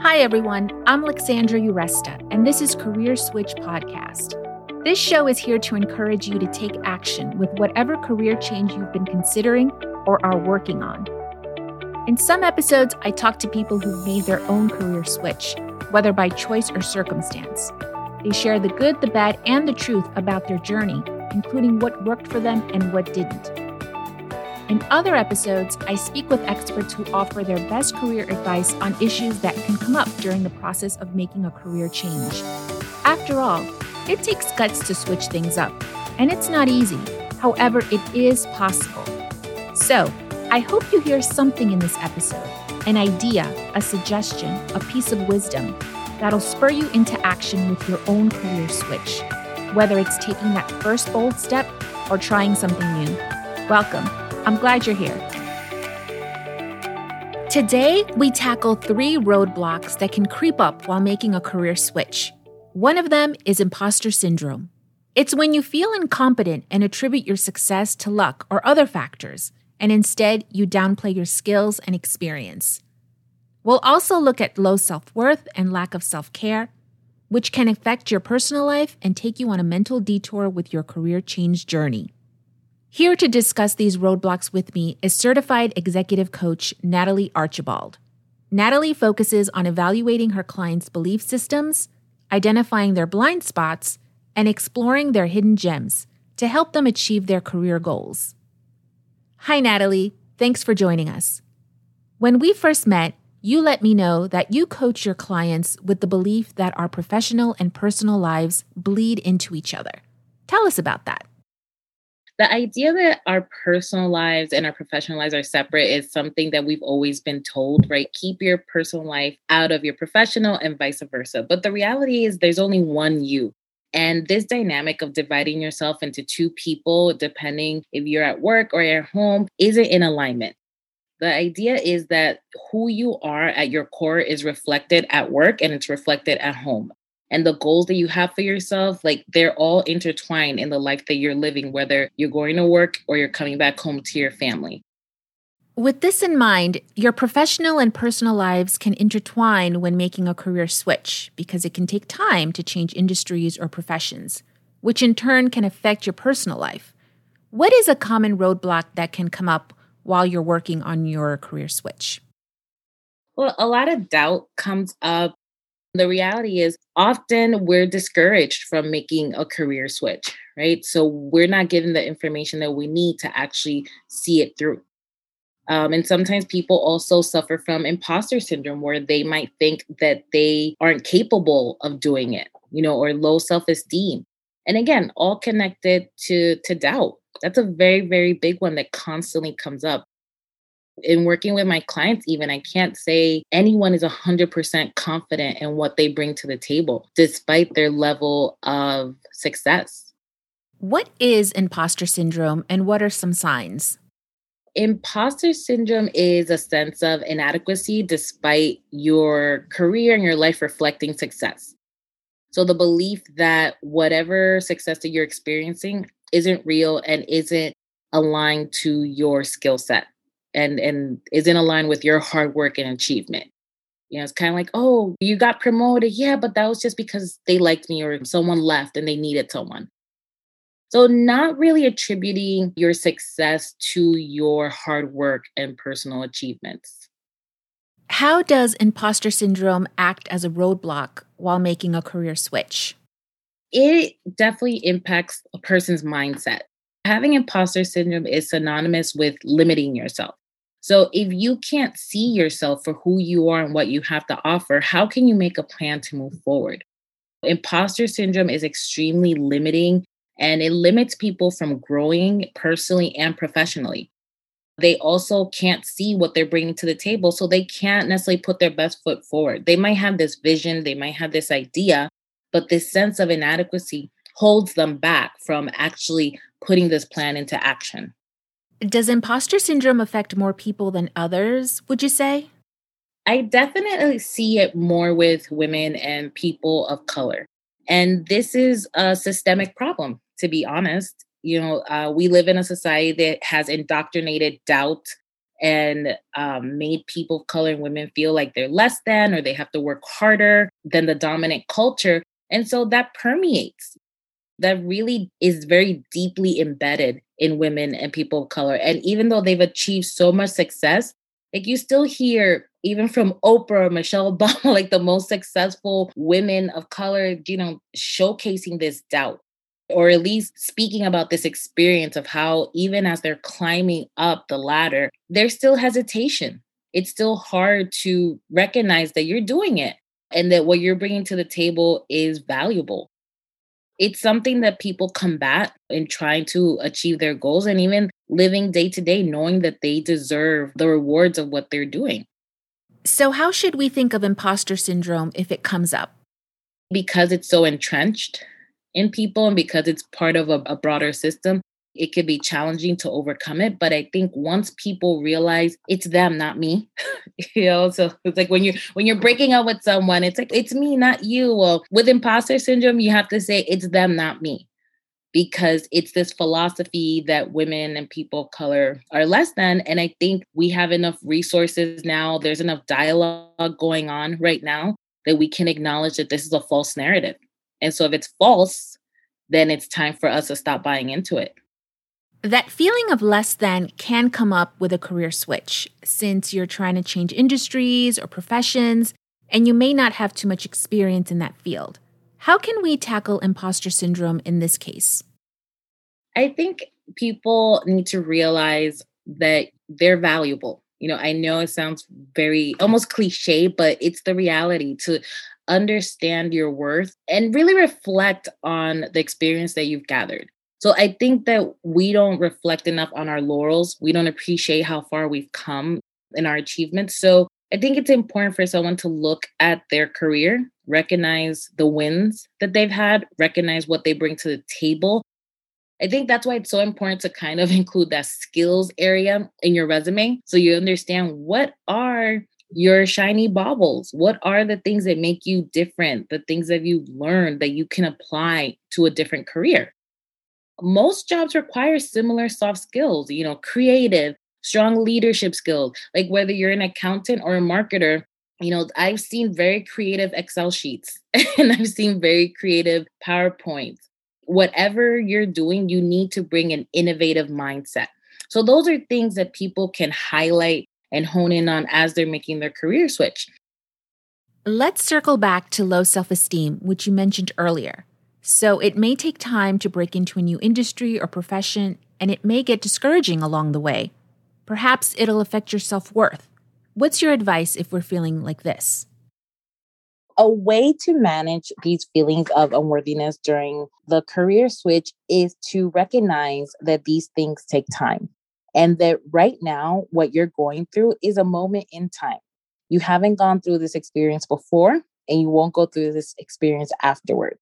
Hi, everyone. I'm Alexandra Uresta, and this is Career Switch Podcast. This show is here to encourage you to take action with whatever career change you've been considering or are working on. In some episodes, I talk to people who've made their own career switch, whether by choice or circumstance. They share the good, the bad, and the truth about their journey, including what worked for them and what didn't. In other episodes, I speak with experts who offer their best career advice on issues that can come up during the process of making a career change. After all, it takes guts to switch things up, and it's not easy. However, it is possible. So, I hope you hear something in this episode an idea, a suggestion, a piece of wisdom that'll spur you into action with your own career switch, whether it's taking that first bold step or trying something new. Welcome. I'm glad you're here. Today, we tackle three roadblocks that can creep up while making a career switch. One of them is imposter syndrome. It's when you feel incompetent and attribute your success to luck or other factors, and instead you downplay your skills and experience. We'll also look at low self worth and lack of self care, which can affect your personal life and take you on a mental detour with your career change journey. Here to discuss these roadblocks with me is certified executive coach Natalie Archibald. Natalie focuses on evaluating her clients' belief systems, identifying their blind spots, and exploring their hidden gems to help them achieve their career goals. Hi, Natalie. Thanks for joining us. When we first met, you let me know that you coach your clients with the belief that our professional and personal lives bleed into each other. Tell us about that the idea that our personal lives and our professional lives are separate is something that we've always been told, right? Keep your personal life out of your professional and vice versa. But the reality is there's only one you. And this dynamic of dividing yourself into two people, depending if you're at work or at home, isn't in alignment. The idea is that who you are at your core is reflected at work and it's reflected at home and the goals that you have for yourself, like they're all intertwined in the life that you're living, whether you're going to work or you're coming back home to your family. With this in mind, your professional and personal lives can intertwine when making a career switch because it can take time to change industries or professions, which in turn can affect your personal life. What is a common roadblock that can come up while you're working on your career switch? Well, a lot of doubt comes up the reality is often we're discouraged from making a career switch, right? So we're not given the information that we need to actually see it through. Um, and sometimes people also suffer from imposter syndrome where they might think that they aren't capable of doing it, you know, or low self esteem. And again, all connected to, to doubt. That's a very, very big one that constantly comes up in working with my clients even i can't say anyone is 100% confident in what they bring to the table despite their level of success. What is imposter syndrome and what are some signs? Imposter syndrome is a sense of inadequacy despite your career and your life reflecting success. So the belief that whatever success that you're experiencing isn't real and isn't aligned to your skill set and and is in line with your hard work and achievement. You know, it's kind of like, oh, you got promoted. Yeah, but that was just because they liked me or someone left and they needed someone. So, not really attributing your success to your hard work and personal achievements. How does imposter syndrome act as a roadblock while making a career switch? It definitely impacts a person's mindset. Having imposter syndrome is synonymous with limiting yourself. So if you can't see yourself for who you are and what you have to offer, how can you make a plan to move forward? Imposter syndrome is extremely limiting and it limits people from growing personally and professionally. They also can't see what they're bringing to the table, so they can't necessarily put their best foot forward. They might have this vision, they might have this idea, but this sense of inadequacy holds them back from actually putting this plan into action. Does imposter syndrome affect more people than others, would you say? I definitely see it more with women and people of color. And this is a systemic problem, to be honest. You know, uh, we live in a society that has indoctrinated doubt and um, made people of color and women feel like they're less than or they have to work harder than the dominant culture. And so that permeates. That really is very deeply embedded in women and people of color. And even though they've achieved so much success, like you still hear even from Oprah, Michelle Obama, like the most successful women of color, you know, showcasing this doubt or at least speaking about this experience of how even as they're climbing up the ladder, there's still hesitation. It's still hard to recognize that you're doing it and that what you're bringing to the table is valuable. It's something that people combat in trying to achieve their goals and even living day to day, knowing that they deserve the rewards of what they're doing. So, how should we think of imposter syndrome if it comes up? Because it's so entrenched in people and because it's part of a, a broader system, it could be challenging to overcome it. But I think once people realize it's them, not me, you know, so it's like when you're when you're breaking up with someone, it's like it's me, not you. Well, with imposter syndrome, you have to say it's them, not me. Because it's this philosophy that women and people of color are less than. And I think we have enough resources now. There's enough dialogue going on right now that we can acknowledge that this is a false narrative and so if it's false, then it's time for us to stop buying into it. That feeling of less than can come up with a career switch since you're trying to change industries or professions and you may not have too much experience in that field. How can we tackle imposter syndrome in this case? I think people need to realize that they're valuable. You know, I know it sounds very almost cliche, but it's the reality to understand your worth and really reflect on the experience that you've gathered. So I think that we don't reflect enough on our laurels. We don't appreciate how far we've come in our achievements. So I think it's important for someone to look at their career, recognize the wins that they've had, recognize what they bring to the table. I think that's why it's so important to kind of include that skills area in your resume so you understand what are your shiny baubles. What are the things that make you different? The things that you've learned that you can apply to a different career. Most jobs require similar soft skills, you know, creative, strong leadership skills. Like whether you're an accountant or a marketer, you know, I've seen very creative Excel sheets and I've seen very creative PowerPoints. Whatever you're doing, you need to bring an innovative mindset. So, those are things that people can highlight and hone in on as they're making their career switch. Let's circle back to low self esteem, which you mentioned earlier. So, it may take time to break into a new industry or profession, and it may get discouraging along the way. Perhaps it'll affect your self worth. What's your advice if we're feeling like this? A way to manage these feelings of unworthiness during the career switch is to recognize that these things take time. And that right now, what you're going through is a moment in time. You haven't gone through this experience before, and you won't go through this experience afterward.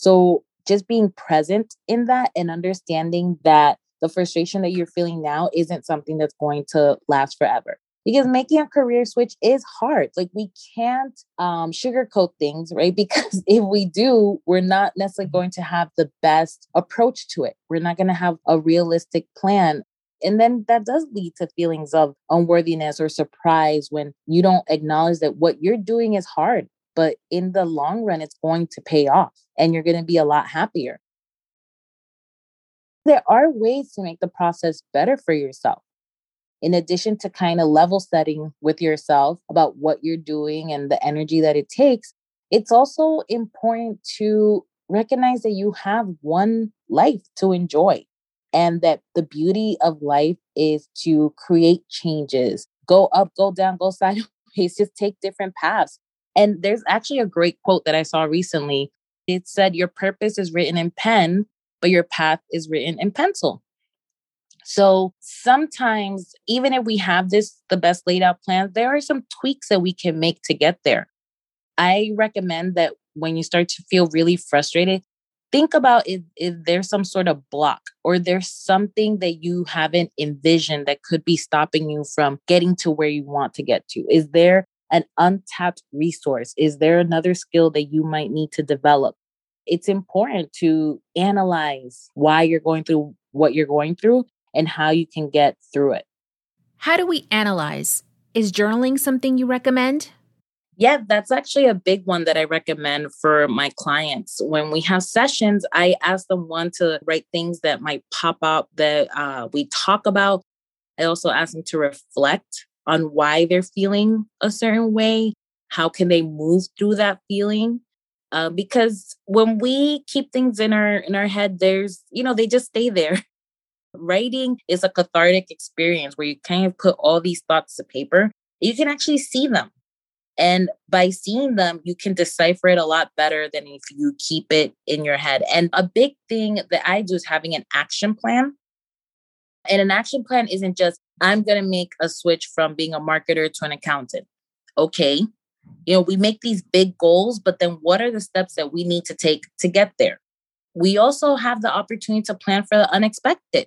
So, just being present in that and understanding that the frustration that you're feeling now isn't something that's going to last forever. Because making a career switch is hard. Like we can't um, sugarcoat things right? Because if we do we're not necessarily mm-hmm. going to have the best approach to it. We're not going to have a realistic plan. And then that does lead to feelings of unworthiness or surprise when you don't acknowledge that what you're doing is hard, but in the long run, it's going to pay off and you're going to be a lot happier. There are ways to make the process better for yourself. In addition to kind of level setting with yourself about what you're doing and the energy that it takes, it's also important to recognize that you have one life to enjoy and that the beauty of life is to create changes, go up, go down, go sideways, just take different paths. And there's actually a great quote that I saw recently. It said, Your purpose is written in pen, but your path is written in pencil. So sometimes, even if we have this, the best laid out plan, there are some tweaks that we can make to get there. I recommend that when you start to feel really frustrated, think about if, if there's some sort of block or there's something that you haven't envisioned that could be stopping you from getting to where you want to get to. Is there an untapped resource? Is there another skill that you might need to develop? It's important to analyze why you're going through what you're going through and how you can get through it. How do we analyze? Is journaling something you recommend? Yeah, that's actually a big one that I recommend for my clients. When we have sessions, I ask them one to write things that might pop up that uh, we talk about. I also ask them to reflect on why they're feeling a certain way. How can they move through that feeling? Uh, because when we keep things in our in our head, there's you know they just stay there. Writing is a cathartic experience where you kind of put all these thoughts to paper. You can actually see them and by seeing them, you can decipher it a lot better than if you keep it in your head. And a big thing that I do is having an action plan. And an action plan isn't just, I'm going to make a switch from being a marketer to an accountant. Okay. You know, we make these big goals, but then what are the steps that we need to take to get there? We also have the opportunity to plan for the unexpected.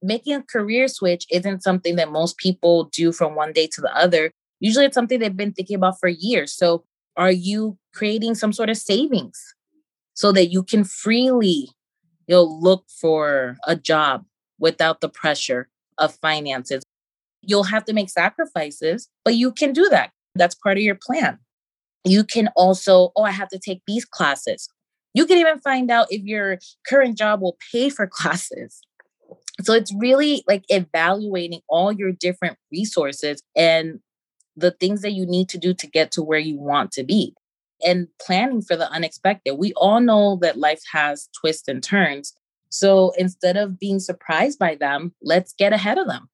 Making a career switch isn't something that most people do from one day to the other. Usually it's something they've been thinking about for years. So are you creating some sort of savings so that you can freely you know look for a job without the pressure of finances? You'll have to make sacrifices, but you can do that. That's part of your plan. You can also, oh, I have to take these classes. You can even find out if your current job will pay for classes. So it's really like evaluating all your different resources and the things that you need to do to get to where you want to be and planning for the unexpected. We all know that life has twists and turns. So instead of being surprised by them, let's get ahead of them.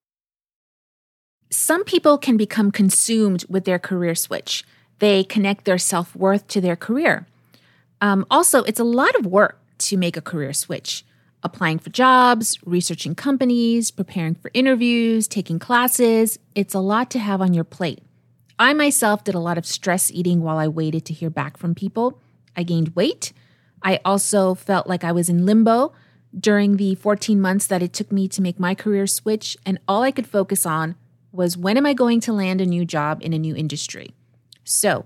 Some people can become consumed with their career switch. They connect their self worth to their career. Um, also, it's a lot of work to make a career switch applying for jobs, researching companies, preparing for interviews, taking classes. It's a lot to have on your plate. I myself did a lot of stress eating while I waited to hear back from people. I gained weight. I also felt like I was in limbo during the 14 months that it took me to make my career switch, and all I could focus on was when am I going to land a new job in a new industry? So,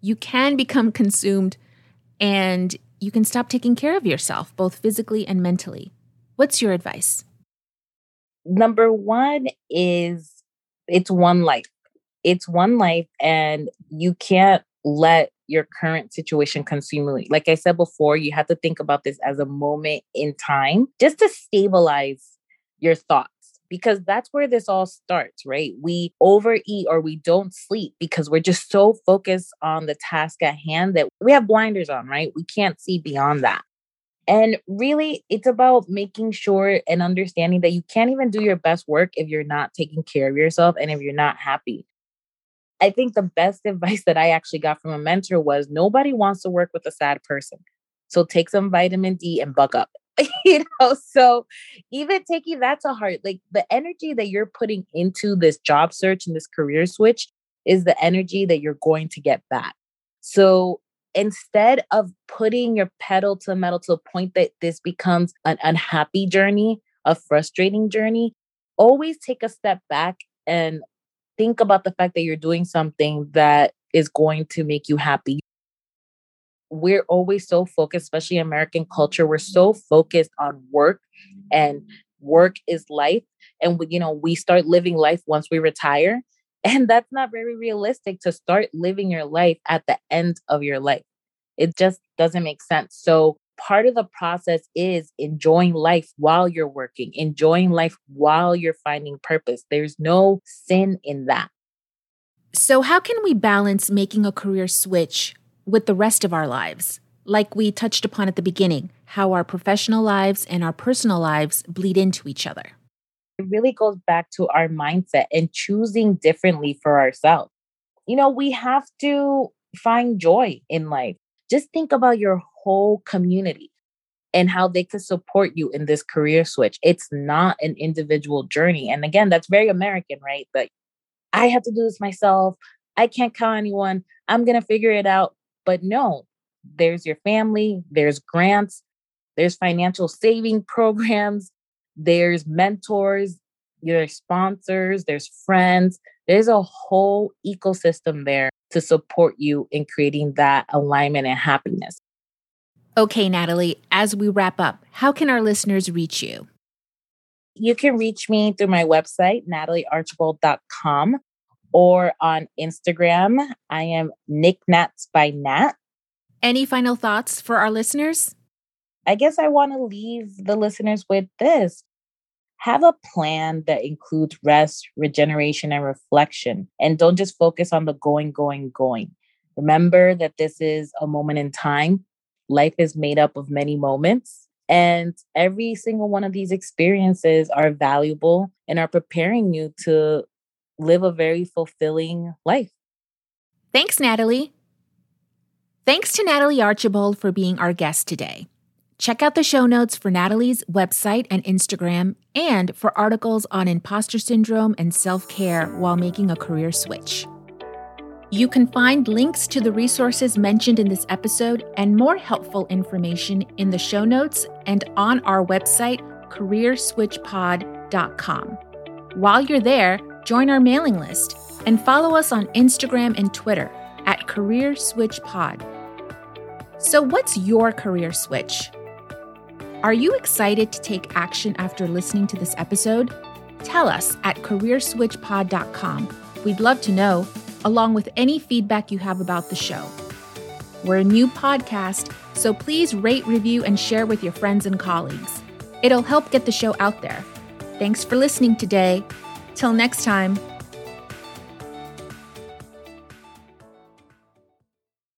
you can become consumed and you can stop taking care of yourself, both physically and mentally. What's your advice? Number one is it's one life it's one life and you can't let your current situation consume you. Like I said before, you have to think about this as a moment in time just to stabilize your thoughts because that's where this all starts, right? We overeat or we don't sleep because we're just so focused on the task at hand that we have blinders on, right? We can't see beyond that. And really, it's about making sure and understanding that you can't even do your best work if you're not taking care of yourself and if you're not happy. I think the best advice that I actually got from a mentor was nobody wants to work with a sad person. So take some vitamin D and buck up. you know, so even taking that to heart, like the energy that you're putting into this job search and this career switch is the energy that you're going to get back. So instead of putting your pedal to the metal to the point that this becomes an unhappy journey, a frustrating journey, always take a step back and think about the fact that you're doing something that is going to make you happy. We're always so focused, especially American culture, we're so focused on work and work is life. And we, you know, we start living life once we retire. And that's not very realistic to start living your life at the end of your life. It just doesn't make sense. So part of the process is enjoying life while you're working, enjoying life while you're finding purpose. There's no sin in that. So, how can we balance making a career switch with the rest of our lives? Like we touched upon at the beginning, how our professional lives and our personal lives bleed into each other. It really goes back to our mindset and choosing differently for ourselves. You know, we have to find joy in life. Just think about your whole community and how they could support you in this career switch. It's not an individual journey. And again, that's very American, right? But I have to do this myself. I can't call anyone. I'm going to figure it out. But no, there's your family, there's grants, there's financial saving programs, there's mentors, there's sponsors, there's friends. There's a whole ecosystem there to support you in creating that alignment and happiness. Okay, Natalie, as we wrap up, how can our listeners reach you? You can reach me through my website, nataliearchibald.com, or on Instagram. I am Nick Nats by Nat. Any final thoughts for our listeners? I guess I want to leave the listeners with this. Have a plan that includes rest, regeneration, and reflection. And don't just focus on the going, going, going. Remember that this is a moment in time. Life is made up of many moments. And every single one of these experiences are valuable and are preparing you to live a very fulfilling life. Thanks, Natalie. Thanks to Natalie Archibald for being our guest today. Check out the show notes for Natalie's website and Instagram and for articles on imposter syndrome and self care while making a career switch. You can find links to the resources mentioned in this episode and more helpful information in the show notes and on our website, careerswitchpod.com. While you're there, join our mailing list and follow us on Instagram and Twitter at Career Switch Pod. So, what's your career switch? Are you excited to take action after listening to this episode? Tell us at careerswitchpod.com. We'd love to know along with any feedback you have about the show. We're a new podcast, so please rate, review, and share with your friends and colleagues. It'll help get the show out there. Thanks for listening today. Till next time.